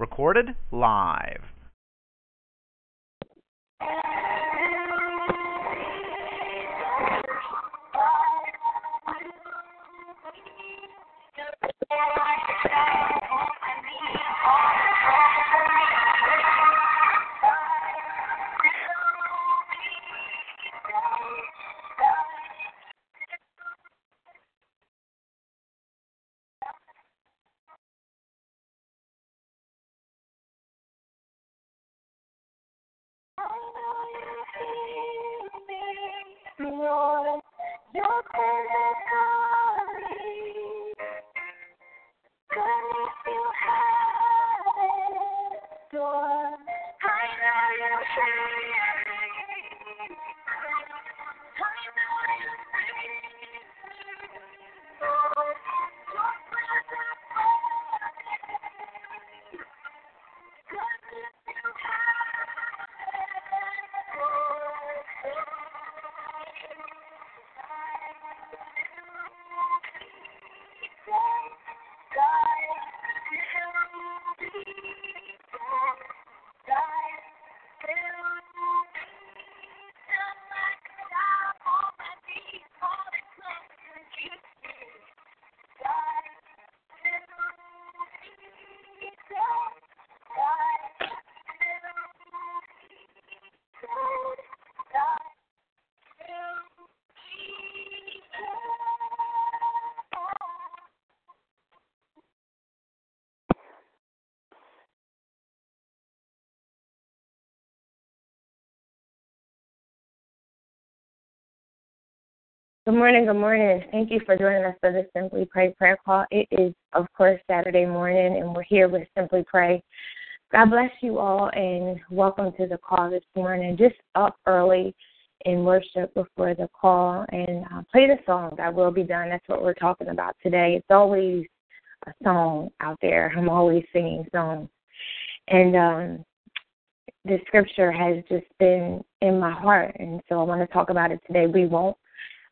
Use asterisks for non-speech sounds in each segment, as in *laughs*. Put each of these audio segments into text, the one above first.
Recorded live. *laughs* Señor, yo te Good morning, good morning. Thank you for joining us for the Simply Pray prayer call. It is, of course, Saturday morning, and we're here with Simply Pray. God bless you all, and welcome to the call this morning. Just up early in worship before the call, and uh, play the song. I will be done. That's what we're talking about today. It's always a song out there. I'm always singing songs, and um, the scripture has just been in my heart, and so I want to talk about it today. We won't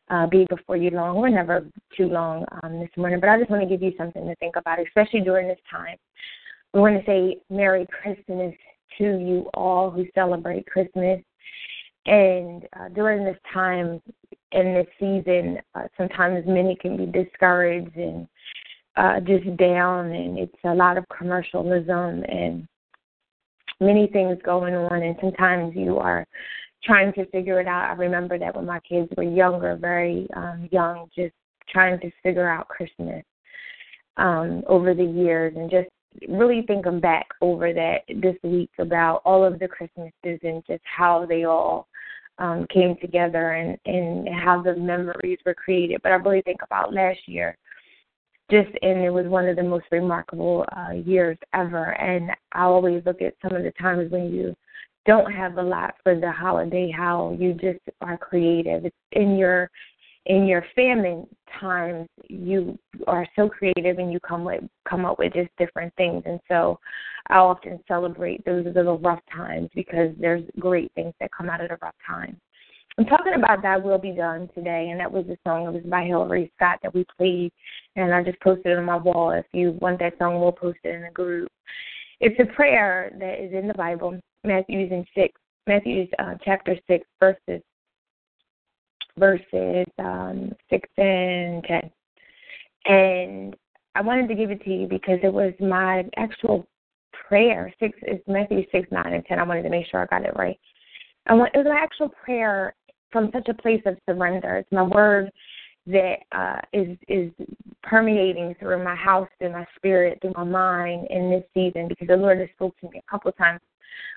uh, be before you long. We're never too long um, this morning, but I just want to give you something to think about, especially during this time. We want to say Merry Christmas to you all who celebrate Christmas. And uh, during this time in this season, uh, sometimes many can be discouraged and uh, just down, and it's a lot of commercialism and many things going on. And sometimes you are trying to figure it out. I remember that when my kids were younger, very um, young, just trying to figure out Christmas um, over the years and just really thinking back over that this week about all of the Christmases and just how they all um, came together and, and how the memories were created. But I really think about last year. Just and it was one of the most remarkable uh, years ever. And I always look at some of the times when you don't have a lot for the holiday, how you just are creative. It's in your in your famine times you are so creative and you come with come up with just different things and so I often celebrate those little rough times because there's great things that come out of the rough times. I'm talking about Thy Will Be Done today, and that was a song. It was by Hillary Scott that we played, and I just posted it on my wall. If you want that song, we'll post it in the group. It's a prayer that is in the Bible, Matthew's in six, Matthew's uh, chapter six, verses verses um, six and ten. And I wanted to give it to you because it was my actual prayer. Six is Matthew six, nine, and ten. I wanted to make sure I got it right. Want it was my actual prayer from such a place of surrender. It's my word that uh, is is permeating through my house, through my spirit, through my mind in this season because the Lord has spoken to me a couple times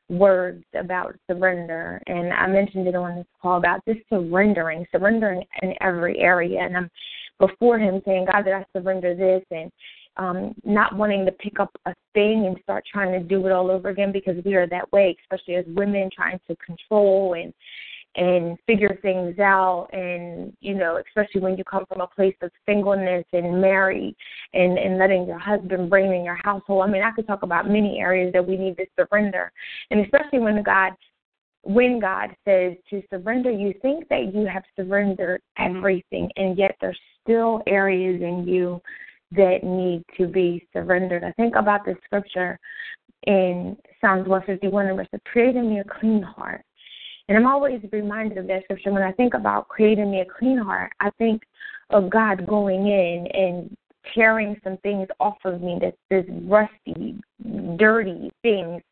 words about surrender. And I mentioned it on this call about just surrendering, surrendering in every area. And I'm before Him, saying, God, that I surrender this, and um, not wanting to pick up a thing and start trying to do it all over again because we are that way, especially as women trying to control and and figure things out. And you know especially when you come from a place of singleness and married and and letting your husband reign in your household. I mean i could talk about many areas that we need to surrender. And especially when god when god says to surrender you think that you have surrendered mm-hmm. everything and yet there's still areas in you that need to be surrendered. I think about the scripture in psalms 151 and verse create in me a clean heart and I'm always reminded of that scripture when I think about creating me a clean heart. I think of God going in and tearing some things off of me that's this rusty, dirty things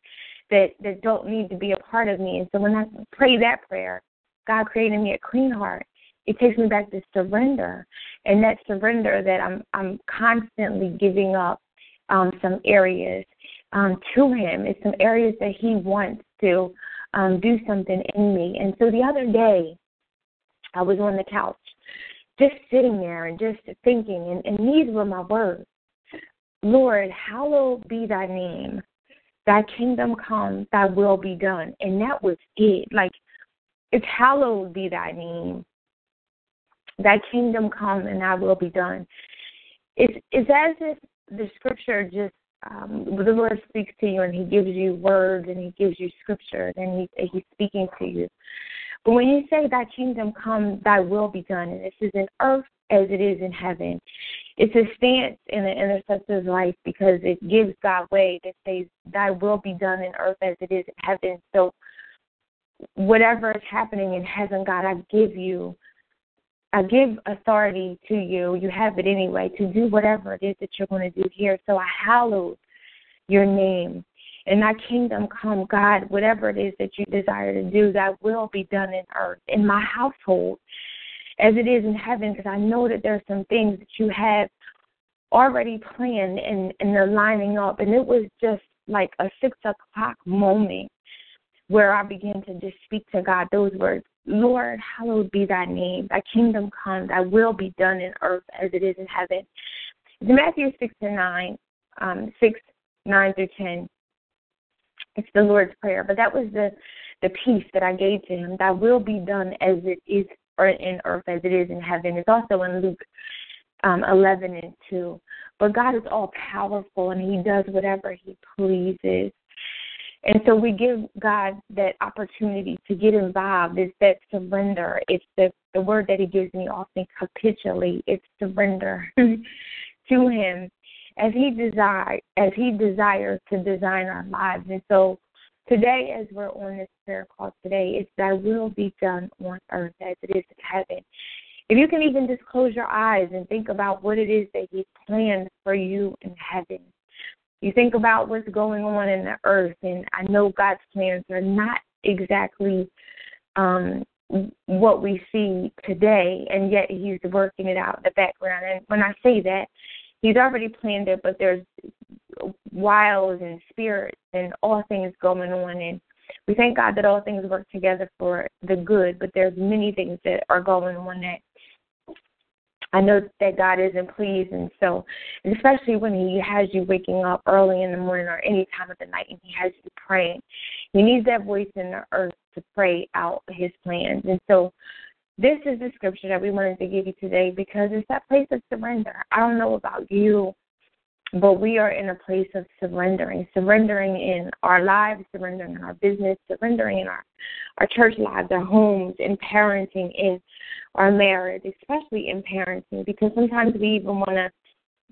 that that don't need to be a part of me. And so when I pray that prayer, God created me a clean heart, it takes me back to surrender. And that surrender that I'm I'm constantly giving up um, some areas um, to Him. It's some areas that He wants to um, do something in me. And so the other day, I was on the couch, just sitting there and just thinking, and, and these were my words Lord, hallowed be thy name. Thy kingdom come, thy will be done. And that was it. Like, it's hallowed be thy name. Thy kingdom come and thy will be done. It's, it's as if the scripture just um, the Lord speaks to you and He gives you words and He gives you scripture and he, He's speaking to you. But when you say, Thy kingdom come, Thy will be done, and this is in earth as it is in heaven, it's a stance in the intercessor's life because it gives God way that says, Thy will be done in earth as it is in heaven. So, whatever is happening in heaven, God, I give you I give authority to you. You have it anyway to do whatever it is that you're going to do here. So I hallow your name. And thy kingdom come, God, whatever it is that you desire to do, that will be done in earth, in my household, as it is in heaven, because I know that there are some things that you have already planned and, and they're lining up. And it was just like a six o'clock moment where I began to just speak to God those words Lord, hallowed be thy name. Thy kingdom come, thy will be done in earth as it is in heaven. In Matthew 6 and 9, um, 6, 9 through 10, it's the Lord's Prayer. But that was the, the peace that I gave to him. Thy will be done as it is in earth as it is in heaven. It's also in Luke um, 11 and 2. But God is all powerful and he does whatever he pleases. And so we give God that opportunity to get involved. It's that surrender. It's the the word that He gives me often capitulate. It's surrender *laughs* to Him as He desire as He desires to design our lives. And so today, as we're on this prayer call today, it's Thy will be done on earth as it is in heaven. If you can even just close your eyes and think about what it is that He planned for you in heaven you think about what's going on in the earth, and I know God's plans are not exactly um, what we see today, and yet He's working it out in the background. And when I say that, He's already planned it, but there's wiles and spirits and all things going on, and we thank God that all things work together for the good. But there's many things that are going on that I know that God isn't pleased, and so, especially when He has you waking up early in the morning or any time of the night, and He has you praying, He needs that voice in the earth to pray out His plans. And so, this is the scripture that we wanted to give you today because it's that place of surrender. I don't know about you, but we are in a place of surrendering, surrendering in our lives, surrendering in our business, surrendering in our, our church lives, our homes, in parenting, in our marriage, especially in parenting, because sometimes we even want to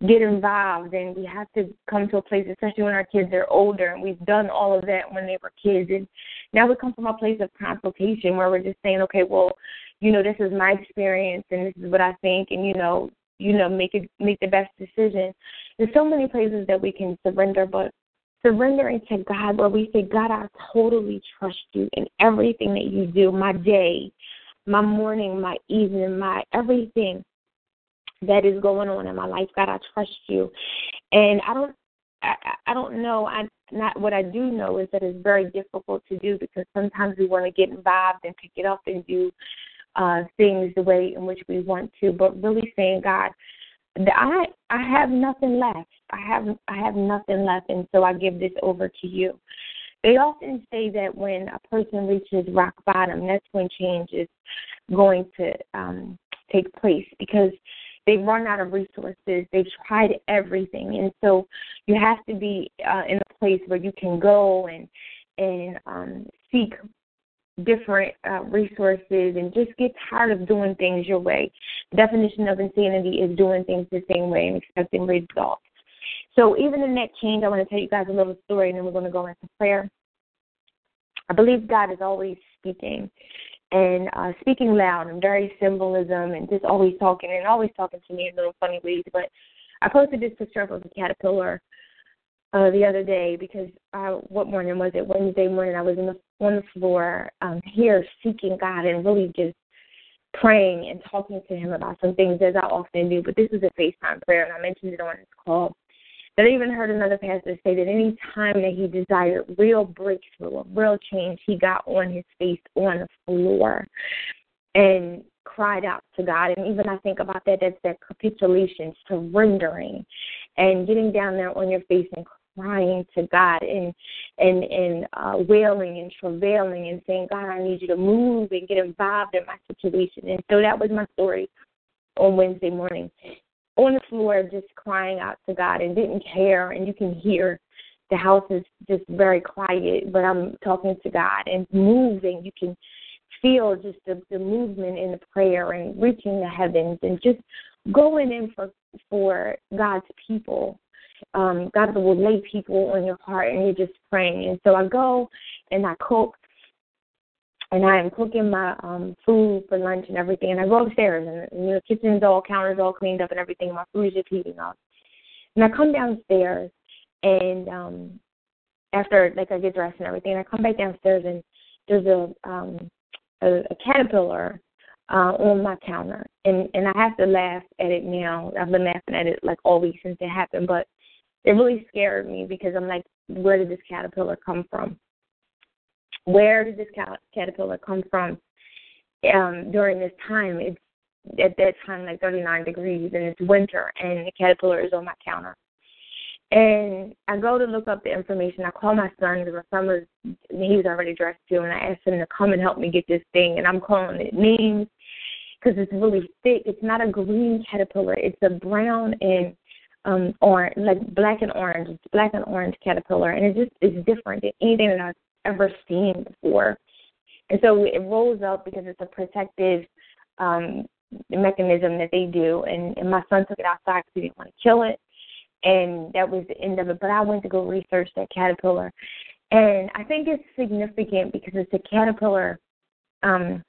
get involved and we have to come to a place, especially when our kids are older and we've done all of that when they were kids. And now we come from a place of consultation where we're just saying, okay, well, you know, this is my experience and this is what I think, and you know, you know, make it make the best decision. There's so many places that we can surrender, but surrendering to God where we say, God, I totally trust you in everything that you do, my day, my morning, my evening, my everything that is going on in my life. God, I trust you. And I don't I, I don't know. I not what I do know is that it's very difficult to do because sometimes we want to get involved and pick it up and do uh, things the way in which we want to, but really saying, God, I I have nothing left. I have I have nothing left, and so I give this over to you. They often say that when a person reaches rock bottom, that's when change is going to um, take place because they've run out of resources. They've tried everything, and so you have to be uh, in a place where you can go and and um, seek different uh, resources and just get tired of doing things your way. The definition of insanity is doing things the same way and expecting results. So even in that change, I want to tell you guys a little story, and then we're going to go into prayer. I believe God is always speaking and uh, speaking loud and very symbolism and just always talking and always talking to me in little funny ways. But I posted this picture of a caterpillar uh, the other day because uh, what morning was it? Wednesday morning. I was in the, on the floor um, here seeking God and really just praying and talking to Him about some things as I often do. But this is a FaceTime prayer, and I mentioned it on this call. But I even heard another pastor say that any time that he desired real breakthrough, real change, he got on his face on the floor and cried out to God. And even I think about that, that's that capitulation, surrendering, and getting down there on your face and crying to God and and and uh, wailing and travailing and saying, God, I need you to move and get involved in my situation. And so that was my story on Wednesday morning, on the floor, just crying out to God and didn't care. And you can hear the house is just very quiet, but I'm talking to God and moving. You can feel just the, the movement in the prayer and reaching the heavens and just going in for for God's people um, God will lay people on your heart and you're just praying. And so I go and I cook and I am cooking my um food for lunch and everything and I go upstairs and you know, the kitchen's all counters all cleaned up and everything, my food is just heating up. And I come downstairs and um after like I get dressed and everything and I come back downstairs and there's a um a, a caterpillar uh, on my counter, and and I have to laugh at it now. I've been laughing at it like all week since it happened, but it really scared me because I'm like, where did this caterpillar come from? Where did this caterpillar come from? Um, during this time, it's at that time like 39 degrees and it's winter, and the caterpillar is on my counter. And I go to look up the information. I call my son because my son was he was already dressed too, and I asked him to come and help me get this thing. And I'm calling it names because it's really thick. It's not a green caterpillar. It's a brown and um orange like black and orange black and orange caterpillar and it just is different than anything that I've ever seen before. And so it rolls up because it's a protective um mechanism that they do and, and my son took it outside because he didn't want to kill it and that was the end of it. But I went to go research that caterpillar and I think it's significant because it's a caterpillar um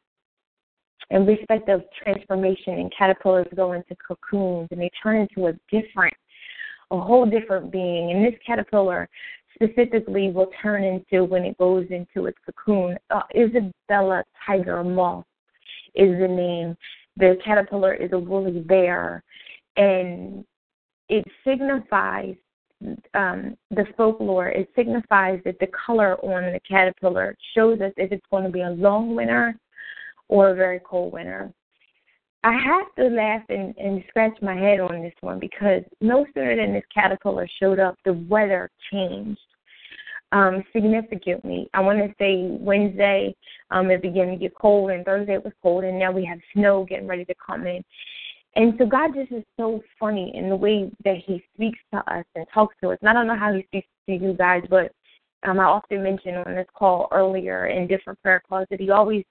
in respect of transformation and caterpillars go into cocoons and they turn into a different a whole different being. And this caterpillar specifically will turn into when it goes into its cocoon uh, isabella tiger moth is the name. The caterpillar is a woolly bear. And it signifies um, the folklore, it signifies that the color on the caterpillar shows us if it's going to be a long winter or a very cold winter. I have to laugh and, and scratch my head on this one because no sooner than this caterpillar showed up, the weather changed um, significantly. I want to say Wednesday um, it began to get cold, and Thursday it was cold, and now we have snow getting ready to come in. And so God just is so funny in the way that He speaks to us and talks to us. And I don't know how He speaks to you guys, but um, I often mentioned on this call earlier in different prayer calls that He always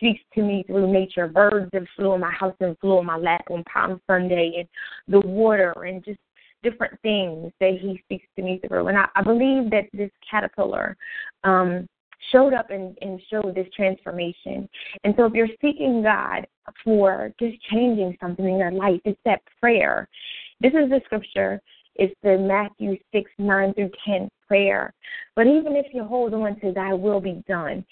speaks to me through nature. Birds that flew in my house and flew in my lap on Palm Sunday, and the water, and just different things that he speaks to me through. And I, I believe that this caterpillar um, showed up and, and showed this transformation. And so if you're seeking God for just changing something in your life, it's that prayer. This is the scripture. It's the Matthew 6, 9 through 10 prayer. But even if you hold on to thy will be done,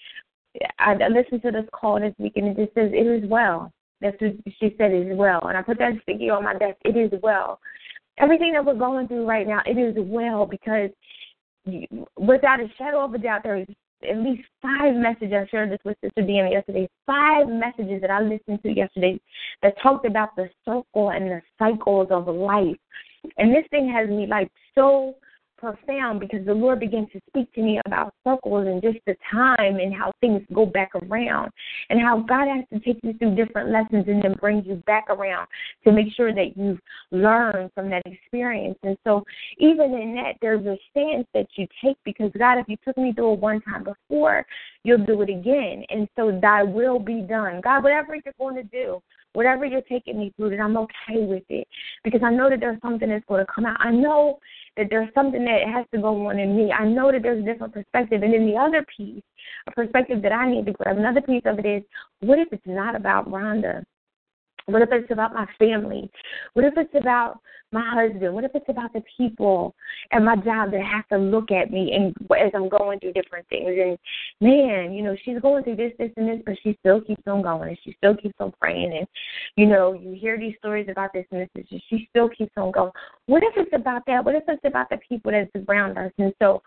I, listened to this call this week and it just says, It is well. That's what she said, It is well. And I put that sticky on my desk, It is well. Everything that we're going through right now, it is well because without a shadow of a doubt, there is at least five messages. I shared this with Sister DM yesterday. Five messages that I listened to yesterday that talked about the circle and the cycles of life. And this thing has me like so profound because the Lord began to speak to me about circles and just the time and how things go back around and how God has to take you through different lessons and then bring you back around to make sure that you've learned from that experience. And so even in that there's a stance that you take because God, if you took me through it one time before, you'll do it again. And so thy will be done. God, whatever you're going to do, whatever you're taking me through, that I'm okay with it because I know that there's something that's going to come out. I know that there's something that has to go on in me. I know that there's a different perspective. And then the other piece, a perspective that I need to grab, another piece of it is what if it's not about Rhonda? What if it's about my family? What if it's about my husband? What if it's about the people at my job that have to look at me and as I'm going through different things? And man, you know, she's going through this, this, and this, but she still keeps on going and she still keeps on praying. And you know, you hear these stories about this and this, and she still keeps on going. What if it's about that? What if it's about the people that surround us? And so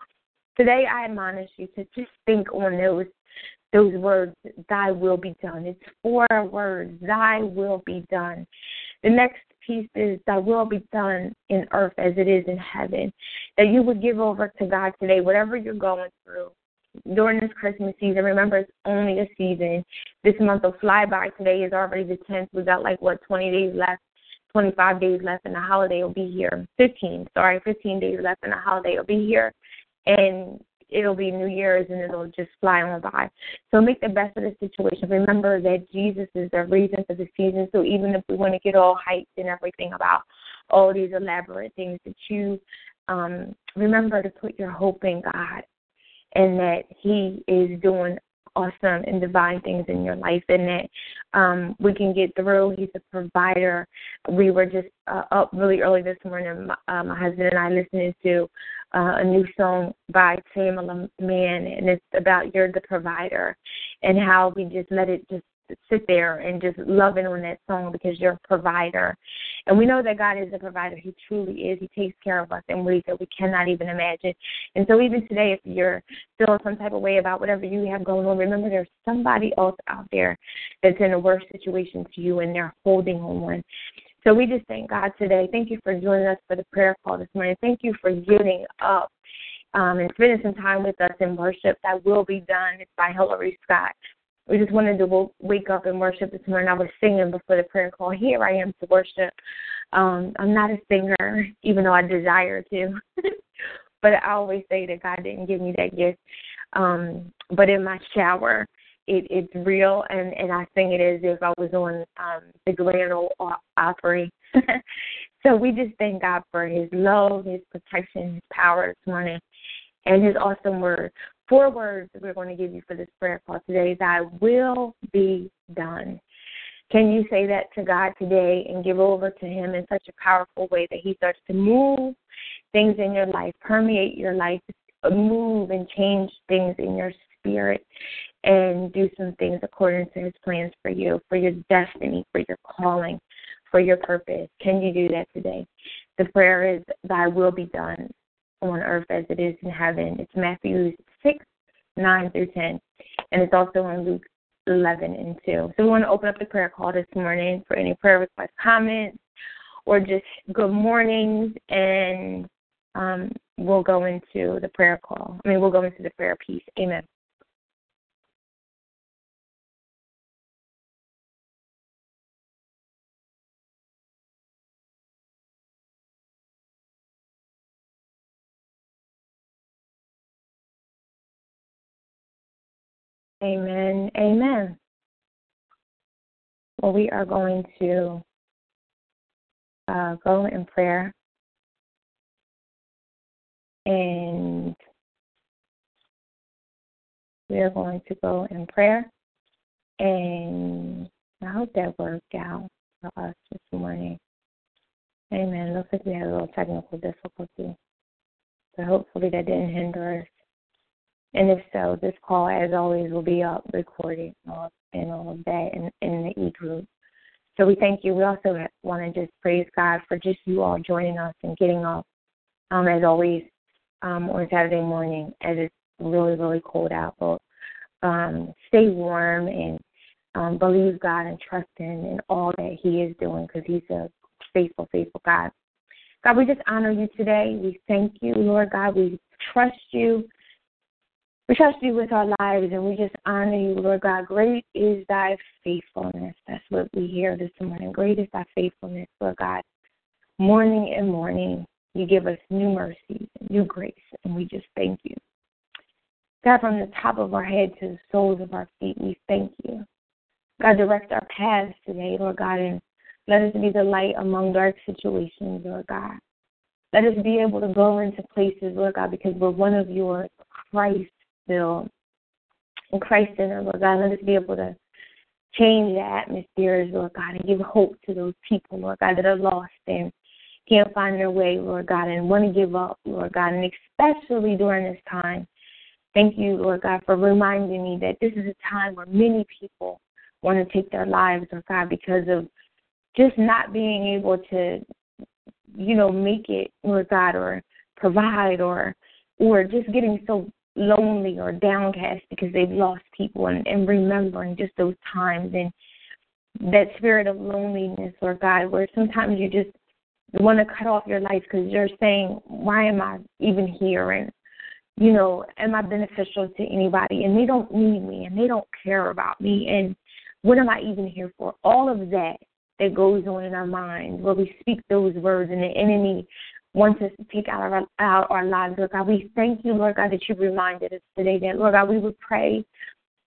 today, I admonish you to just think on those those words, Thy will be done. It's four words, Thy will be done. The next piece is, Thy will be done in earth as it is in heaven. That you would give over to God today, whatever you're going through. During this Christmas season, remember it's only a season. This month will fly by. Today is already the 10th. We got like, what, 20 days left? 25 days left and the holiday will be here. 15, sorry, 15 days left and the holiday will be here. And it'll be New Year's and it'll just fly on by. So make the best of the situation. Remember that Jesus is the reason for the season. So even if we want to get all hyped and everything about all these elaborate things, that you um, remember to put your hope in God and that He is doing awesome and divine things in your life and that um we can get through he's a provider we were just uh, up really early this morning my, uh, my husband and i listening to uh, a new song by Tamela Mann, and it's about you're the provider, and how we just let it just sit there and just loving on that song because you're a provider. And we know that God is a provider. He truly is. He takes care of us in ways that we cannot even imagine. And so even today, if you're feeling some type of way about whatever you have going on, remember there's somebody else out there that's in a worse situation to you and they're holding on. So we just thank God today. Thank you for joining us for the prayer call this morning. Thank you for getting up um, and spending some time with us in worship. Thy will be done. By Hillary Scott. We just wanted to wake up and worship this morning. I was singing before the prayer call. Here I am to worship. Um, I'm not a singer, even though I desire to. *laughs* but I always say that God didn't give me that gift. Um, but in my shower, it, it's real, and, and I sing it as if I was on um, the Grand Ole Opry. *laughs* so we just thank God for His love, His protection, His power this morning, and His awesome word. Four words that we're going to give you for this prayer call today: Thy will be done. Can you say that to God today and give over to Him in such a powerful way that He starts to move things in your life, permeate your life, move and change things in your spirit and do some things according to his plans for you, for your destiny, for your calling, for your purpose. Can you do that today? The prayer is, Thy will be done on earth as it is in heaven. It's Matthew 6, 9 through 10. And it's also in Luke 11 and 2. So we want to open up the prayer call this morning for any prayer requests, comments, or just good mornings. And um, we'll go into the prayer call. I mean, we'll go into the prayer piece. Amen. Amen. Amen. Well, we are going to uh, go in prayer. And we are going to go in prayer. And I hope that worked out for us this morning. Amen. Looks like we had a little technical difficulty. But hopefully that didn't hinder us. And if so, this call, as always, will be up recorded and all of that in, in the e group. So we thank you. We also want to just praise God for just you all joining us and getting up, um, as always, um, on Saturday morning, as it's really, really cold out. But um, stay warm and um, believe God and trust Him in all that He is doing because He's a faithful, faithful God. God, we just honor you today. We thank you, Lord God. We trust you. We trust you with our lives and we just honor you, Lord God. Great is thy faithfulness. That's what we hear this morning. Great is thy faithfulness, Lord God. Morning and morning, you give us new mercies and new grace, and we just thank you. God, from the top of our head to the soles of our feet, we thank you. God, direct our paths today, Lord God, and let us be the light among dark situations, Lord God. Let us be able to go into places, Lord God, because we're one of yours, Christ filled and Christ in us, Lord God. Let us be able to change the atmospheres, Lord God, and give hope to those people, Lord God, that are lost and can't find their way, Lord God, and want to give up, Lord God, and especially during this time. Thank you, Lord God, for reminding me that this is a time where many people want to take their lives, Lord God, because of just not being able to, you know, make it, Lord God, or provide or or just getting so lonely or downcast because they've lost people and, and remembering just those times and that spirit of loneliness, Lord God, where sometimes you just want to cut off your life because you're saying, why am I even here? And, you know, am I beneficial to anybody? And they don't need me and they don't care about me. And what am I even here for? All of that that goes on in our mind where we speak those words and the enemy wants us to take out our, out our lives, Lord God. We thank you, Lord God, that you reminded us today that, Lord God, we would pray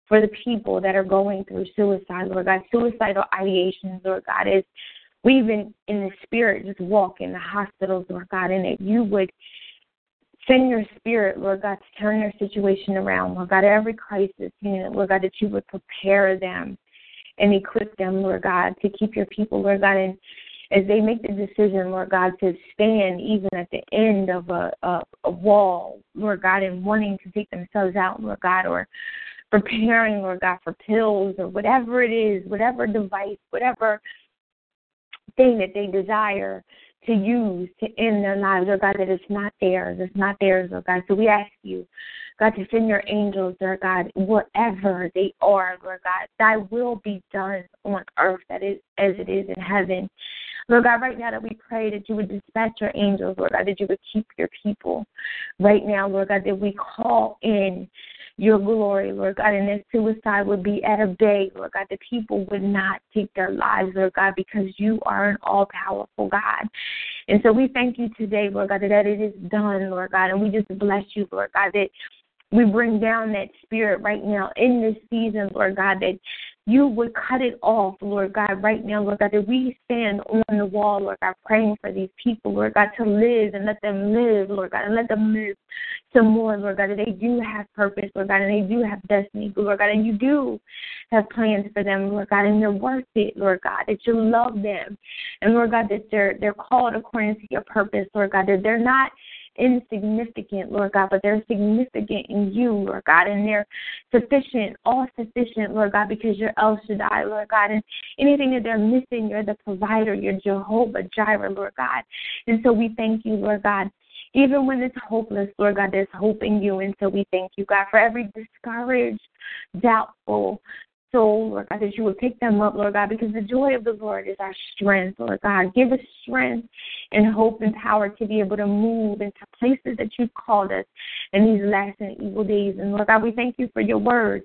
for the people that are going through suicide, Lord God, suicidal ideations, Lord God, is we even in the spirit just walk in the hospitals, Lord God, and that you would send your spirit, Lord God, to turn their situation around, Lord God, every crisis unit, Lord God, that you would prepare them and equip them, Lord God, to keep your people, Lord God, and as they make the decision, Lord God, to stand even at the end of a, a, a wall, Lord God, and wanting to take themselves out, Lord God, or preparing, Lord God, for pills or whatever it is, whatever device, whatever thing that they desire to use to end their lives, Lord God, that it's not theirs. It's not theirs, Lord God. So we ask you, God, to send your angels, Lord God, wherever they are, Lord God. Thy will be done on earth that is as it is in heaven. Lord God, right now that we pray that you would dispatch your angels, Lord God, that you would keep your people. Right now, Lord God, that we call in your glory, Lord God, and that suicide would be at a bay, Lord God. The people would not take their lives, Lord God, because you are an all powerful God. And so we thank you today, Lord God, that it is done, Lord God, and we just bless you, Lord God, that we bring down that spirit right now in this season, Lord God, that you would cut it off, Lord God, right now, Lord God, that we stand on the wall, Lord God, praying for these people, Lord God, to live and let them live, Lord God, and let them live some more, Lord God, that they do have purpose, Lord God, and they do have destiny, Lord God, and you do have plans for them, Lord God, and they're worth it, Lord God, that you love them, and Lord God, that they're they're called according to your purpose, Lord God, that they're not insignificant, Lord God, but they're significant in you, Lord God, and they're sufficient, all sufficient, Lord God, because you're El Shaddai, Lord God, and anything that they're missing, you're the provider, you're Jehovah Jireh, Lord God. And so we thank you, Lord God. Even when it's hopeless, Lord God, there's hope in you. And so we thank you, God, for every discouraged, doubtful, soul, Lord God, that you would pick them up, Lord God, because the joy of the Lord is our strength, Lord God. Give us strength and hope and power to be able to move into places that you've called us in these last and evil days. And Lord God, we thank you for your word.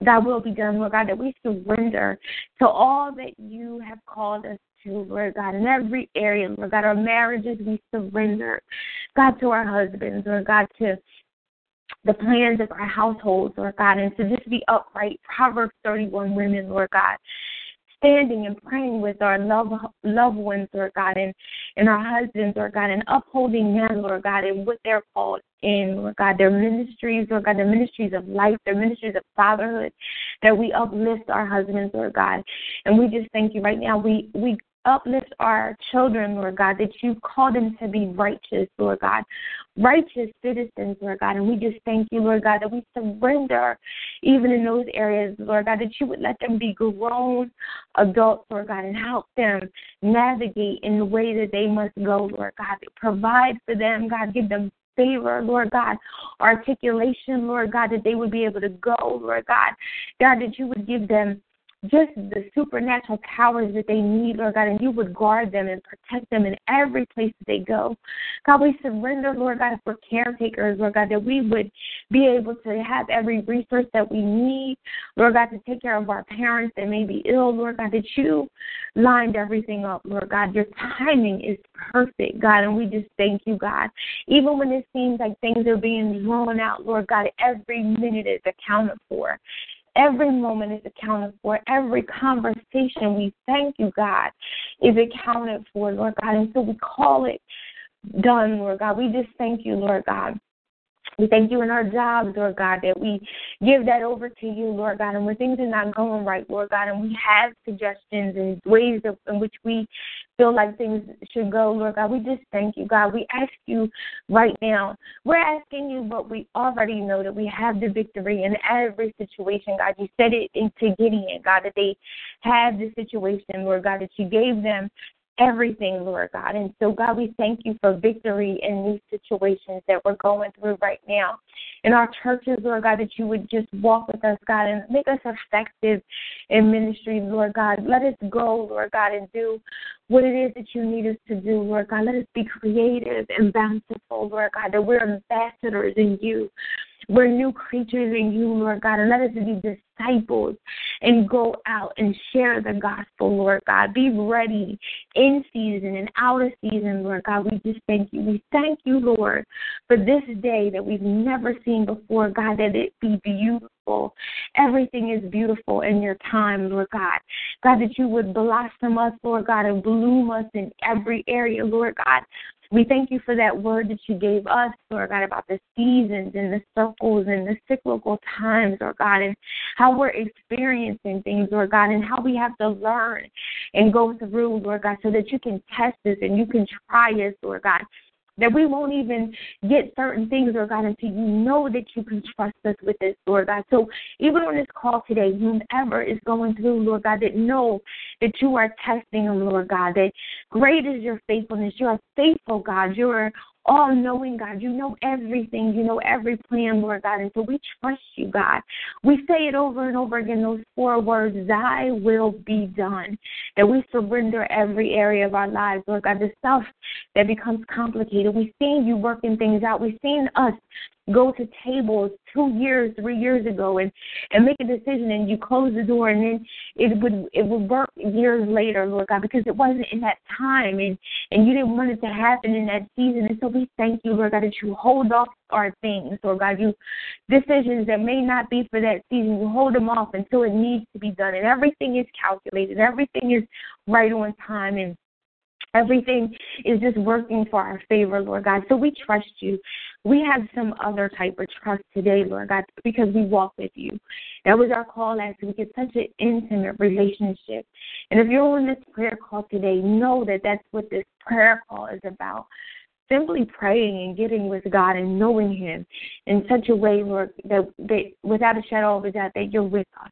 That will be done, Lord God, that we surrender to all that you have called us to, Lord God, in every area, Lord God, our marriages, we surrender, God, to our husbands, Lord God, to the plans of our households, Lord God, and to just be upright. Proverbs 31 women, Lord God, standing and praying with our love, loved ones, Lord God, and, and our husbands, Lord God, and upholding them, Lord God, and what they're called in, Lord God, their ministries, Lord God, their ministries of life, their ministries of fatherhood, that we uplift our husbands, Lord God. And we just thank you right now. We we uplift our children, Lord God, that you call them to be righteous, Lord God, righteous citizens, Lord God. And we just thank you, Lord God, that we surrender even in those areas, Lord God, that you would let them be grown adults, Lord God, and help them navigate in the way that they must go, Lord God. Provide for them, God, give them favor, Lord God, articulation, Lord God, that they would be able to go, Lord God. God, that you would give them just the supernatural powers that they need, Lord God, and you would guard them and protect them in every place that they go. God, we surrender, Lord God, for caretakers, Lord God, that we would be able to have every resource that we need, Lord God, to take care of our parents that may be ill, Lord God, that you lined everything up, Lord God. Your timing is perfect, God, and we just thank you, God. Even when it seems like things are being drawn out, Lord God, every minute is accounted for. Every moment is accounted for. Every conversation, we thank you, God, is accounted for, Lord God. And so we call it done, Lord God. We just thank you, Lord God. We thank you in our jobs, Lord God, that we give that over to you, Lord God. And when things are not going right, Lord God, and we have suggestions and ways of, in which we feel like things should go, Lord God, we just thank you, God. We ask you right now. We're asking you, but we already know that we have the victory in every situation, God. You said it into Gideon, God, that they have the situation, Lord God, that you gave them everything, Lord God. And so, God, we thank you for victory in these situations that we're going through right now. In our churches, Lord God, that you would just walk with us, God, and make us effective in ministry, Lord God. Let us go, Lord God, and do what it is that you need us to do, Lord God. Let us be creative and bountiful, Lord God, that we're ambassadors in you. We're new creatures in you, Lord God, and let us be disciples and go out and share the gospel, Lord God. Be ready in season and out of season, Lord God. We just thank you. We thank you, Lord, for this day that we've never seen before, God, that it be beautiful. Everything is beautiful in your time, Lord God. God, that you would blossom us, Lord God, and bloom us in every area, Lord God. We thank you for that word that you gave us, Lord God, about the seasons and the circles and the cyclical times, Lord God, and how we're experiencing things, Lord God, and how we have to learn and go through, Lord God, so that you can test us and you can try us, Lord God that we won't even get certain things, Lord God, until you know that you can trust us with this, Lord God. So even on this call today, whomever is going through, Lord God, that know that you are testing them, Lord God, that great is your faithfulness. You're faithful God. You're all knowing God. You know everything. You know every plan, Lord God. And so we trust you, God. We say it over and over again, those four words, Thy will be done. That we surrender every area of our lives, Lord God. The stuff that becomes complicated. We've seen you working things out. We've seen us go to tables two years, three years ago and and make a decision and you close the door and then it would it would work years later, Lord God, because it wasn't in that time and and you didn't want it to happen in that season. And so we thank you, Lord God, that you hold off our things, Lord God, you decisions that may not be for that season, you hold them off until it needs to be done. And everything is calculated, everything is right on time and Everything is just working for our favor, Lord God. So we trust you. We have some other type of trust today, Lord God, because we walk with you. That was our call last week. It's such an intimate relationship. And if you're on this prayer call today, know that that's what this prayer call is about simply praying and getting with God and knowing Him in such a way, Lord, that, that without a shadow of a doubt, that you're with us.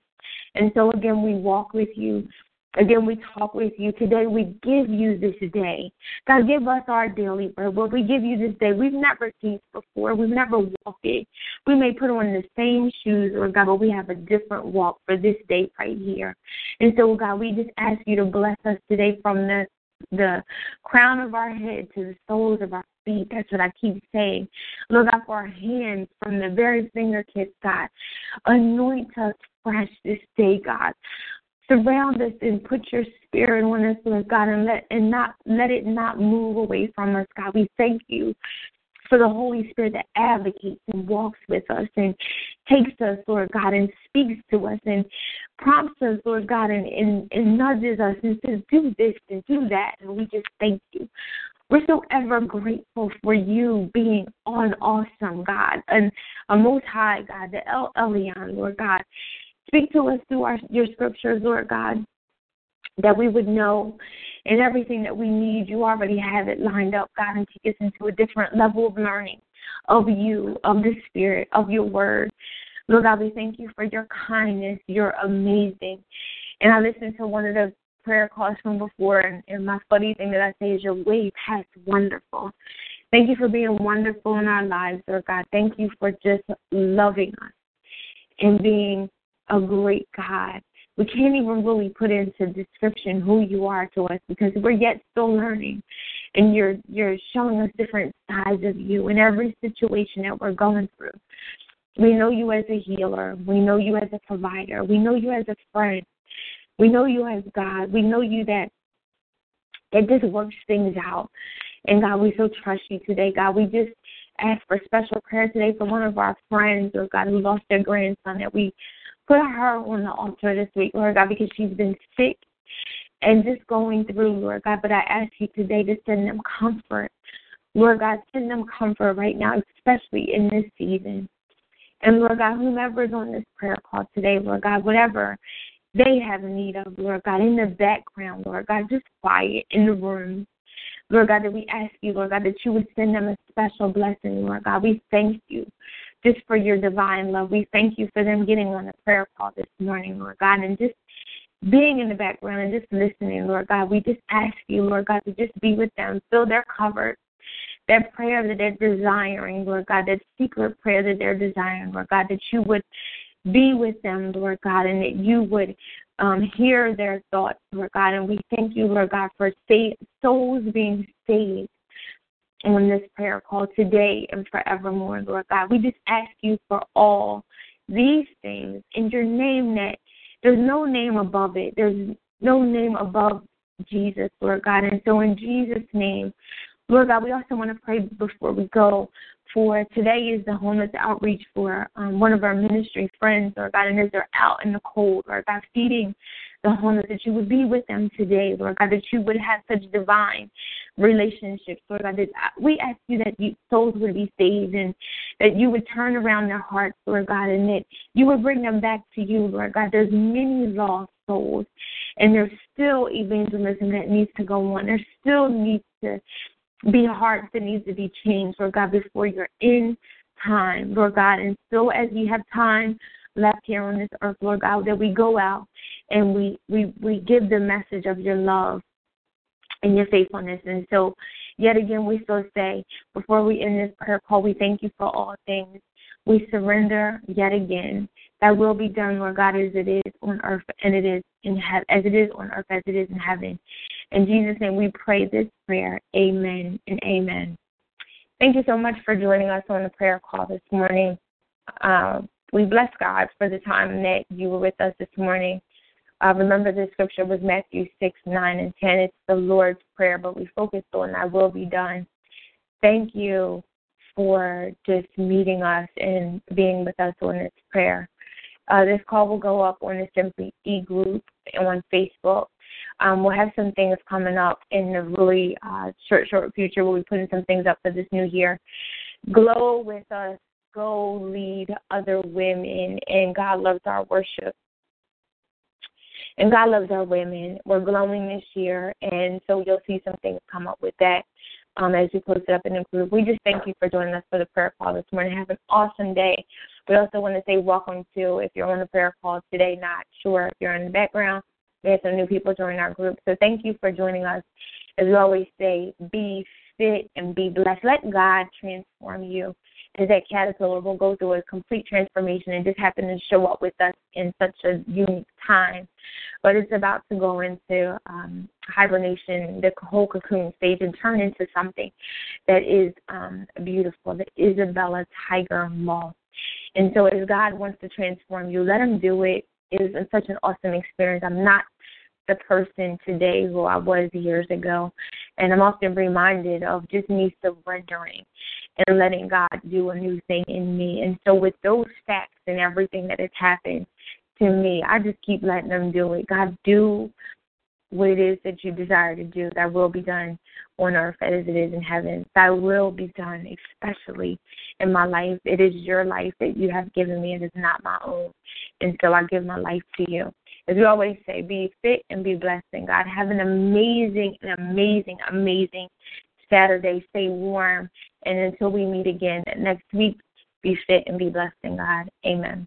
And so again, we walk with you. Again, we talk with you today. We give you this day. God, give us our daily bread. Well, we give you this day. We've never seen before. We've never walked it. We may put on the same shoes, or God, but we have a different walk for this day right here. And so, God, we just ask you to bless us today from the the crown of our head to the soles of our feet. That's what I keep saying. Lord God, for our hands from the very fingertips, God. Anoint us fresh this day, God surround us and put your spirit on us, Lord God, and let and not let it not move away from us, God. We thank you for the Holy Spirit that advocates and walks with us and takes us, Lord God, and speaks to us and prompts us, Lord God, and, and, and nudges us and says, do this and do that. And we just thank you. We're so ever grateful for you being on awesome, God, and a most high God, the El Elyon, Lord God. Speak to us through our, your scriptures, Lord God, that we would know and everything that we need, you already have it lined up, God, and take us into a different level of learning of you, of the Spirit, of your word. Lord God, we thank you for your kindness. You're amazing. And I listened to one of the prayer calls from before, and, and my funny thing that I say is, Your way past wonderful. Thank you for being wonderful in our lives, Lord God. Thank you for just loving us and being a great God. We can't even really put into description who you are to us because we're yet still learning. And you're you're showing us different sides of you in every situation that we're going through. We know you as a healer. We know you as a provider. We know you as a friend. We know you as God. We know you that that just works things out. And God, we so trust you today. God, we just ask for special prayer today for one of our friends, or God, who lost their grandson, that we put her on the altar this week, Lord God, because she's been sick and just going through, Lord God. But I ask you today to send them comfort. Lord God, send them comfort right now, especially in this season. And Lord God, whomever is on this prayer call today, Lord God, whatever they have need of, Lord God, in the background, Lord God, just quiet in the room. Lord God, that we ask you, Lord God, that you would send them a special blessing, Lord God. We thank you just for your divine love. We thank you for them getting on the prayer call this morning, Lord God, and just being in the background and just listening, Lord God. We just ask you, Lord God, to just be with them, fill their covered, that prayer that they're desiring, Lord God, that secret prayer that they're desiring, Lord God, that you would be with them, Lord God, and that you would um, hear their thoughts, Lord God. And we thank you, Lord God, for souls being saved on this prayer call today and forevermore, Lord God. We just ask you for all these things in your name that there's no name above it. There's no name above Jesus, Lord God. And so in Jesus' name, Lord God, we also want to pray before we go for today is the homeless outreach for um, one of our ministry friends, Lord God, and as they're out in the cold, Lord God, feeding the homeless, that you would be with them today, Lord God, that you would have such divine relationships, Lord God, that we ask you that you, souls would be saved and that you would turn around their hearts, Lord God, and that you would bring them back to you, Lord God. There's many lost souls, and there's still evangelism that needs to go on. There still needs to be hearts that needs to be changed, Lord God, before you're in time, Lord God. And so as we have time left here on this earth, Lord God, that we go out and we, we, we give the message of your love and your faithfulness. And so yet again we still say, before we end this prayer call, we thank you for all things. We surrender yet again. Thy will be done, Lord God, as it is on earth and it is in heaven as it is on earth as it is in heaven. In Jesus' name, we pray this prayer. Amen and amen. Thank you so much for joining us on the prayer call this morning. Uh, we bless God for the time that you were with us this morning. Uh, remember, the scripture was Matthew 6, 9, and 10. It's the Lord's Prayer, but we focused on Thy will be done. Thank you for just meeting us and being with us on this prayer. Uh, this call will go up on the Simply E group on Facebook. Um, we'll have some things coming up in the really uh, short, short future. We'll be putting some things up for this new year. Glow with us. Go lead other women, and God loves our worship. And God loves our women. We're glowing this year, and so you'll see some things come up with that um, as we post it up in the group. We just thank you for joining us for the prayer call this morning. Have an awesome day. We also want to say welcome to, if you're on the prayer call today, not sure if you're in the background, we have some new people join our group. So thank you for joining us. As we always say, be fit and be blessed. Let God transform you. As that caterpillar will go through a complete transformation and just happen to show up with us in such a unique time. But it's about to go into um, hibernation, the whole cocoon stage, and turn into something that is um, beautiful, the Isabella tiger moth. And so, as God wants to transform you, let Him do it is such an awesome experience. I'm not the person today who I was years ago. And I'm often reminded of just me surrendering and letting God do a new thing in me. And so, with those facts and everything that has happened to me, I just keep letting them do it. God, do what it is that you desire to do. Thy will be done on earth as it is in heaven. Thy will be done, especially in my life. It is your life that you have given me. It is not my own. And so I give my life to you. As we always say, be fit and be blessed in God. Have an amazing, an amazing, amazing Saturday. Stay warm. And until we meet again next week, be fit and be blessed in God. Amen.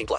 18 plus.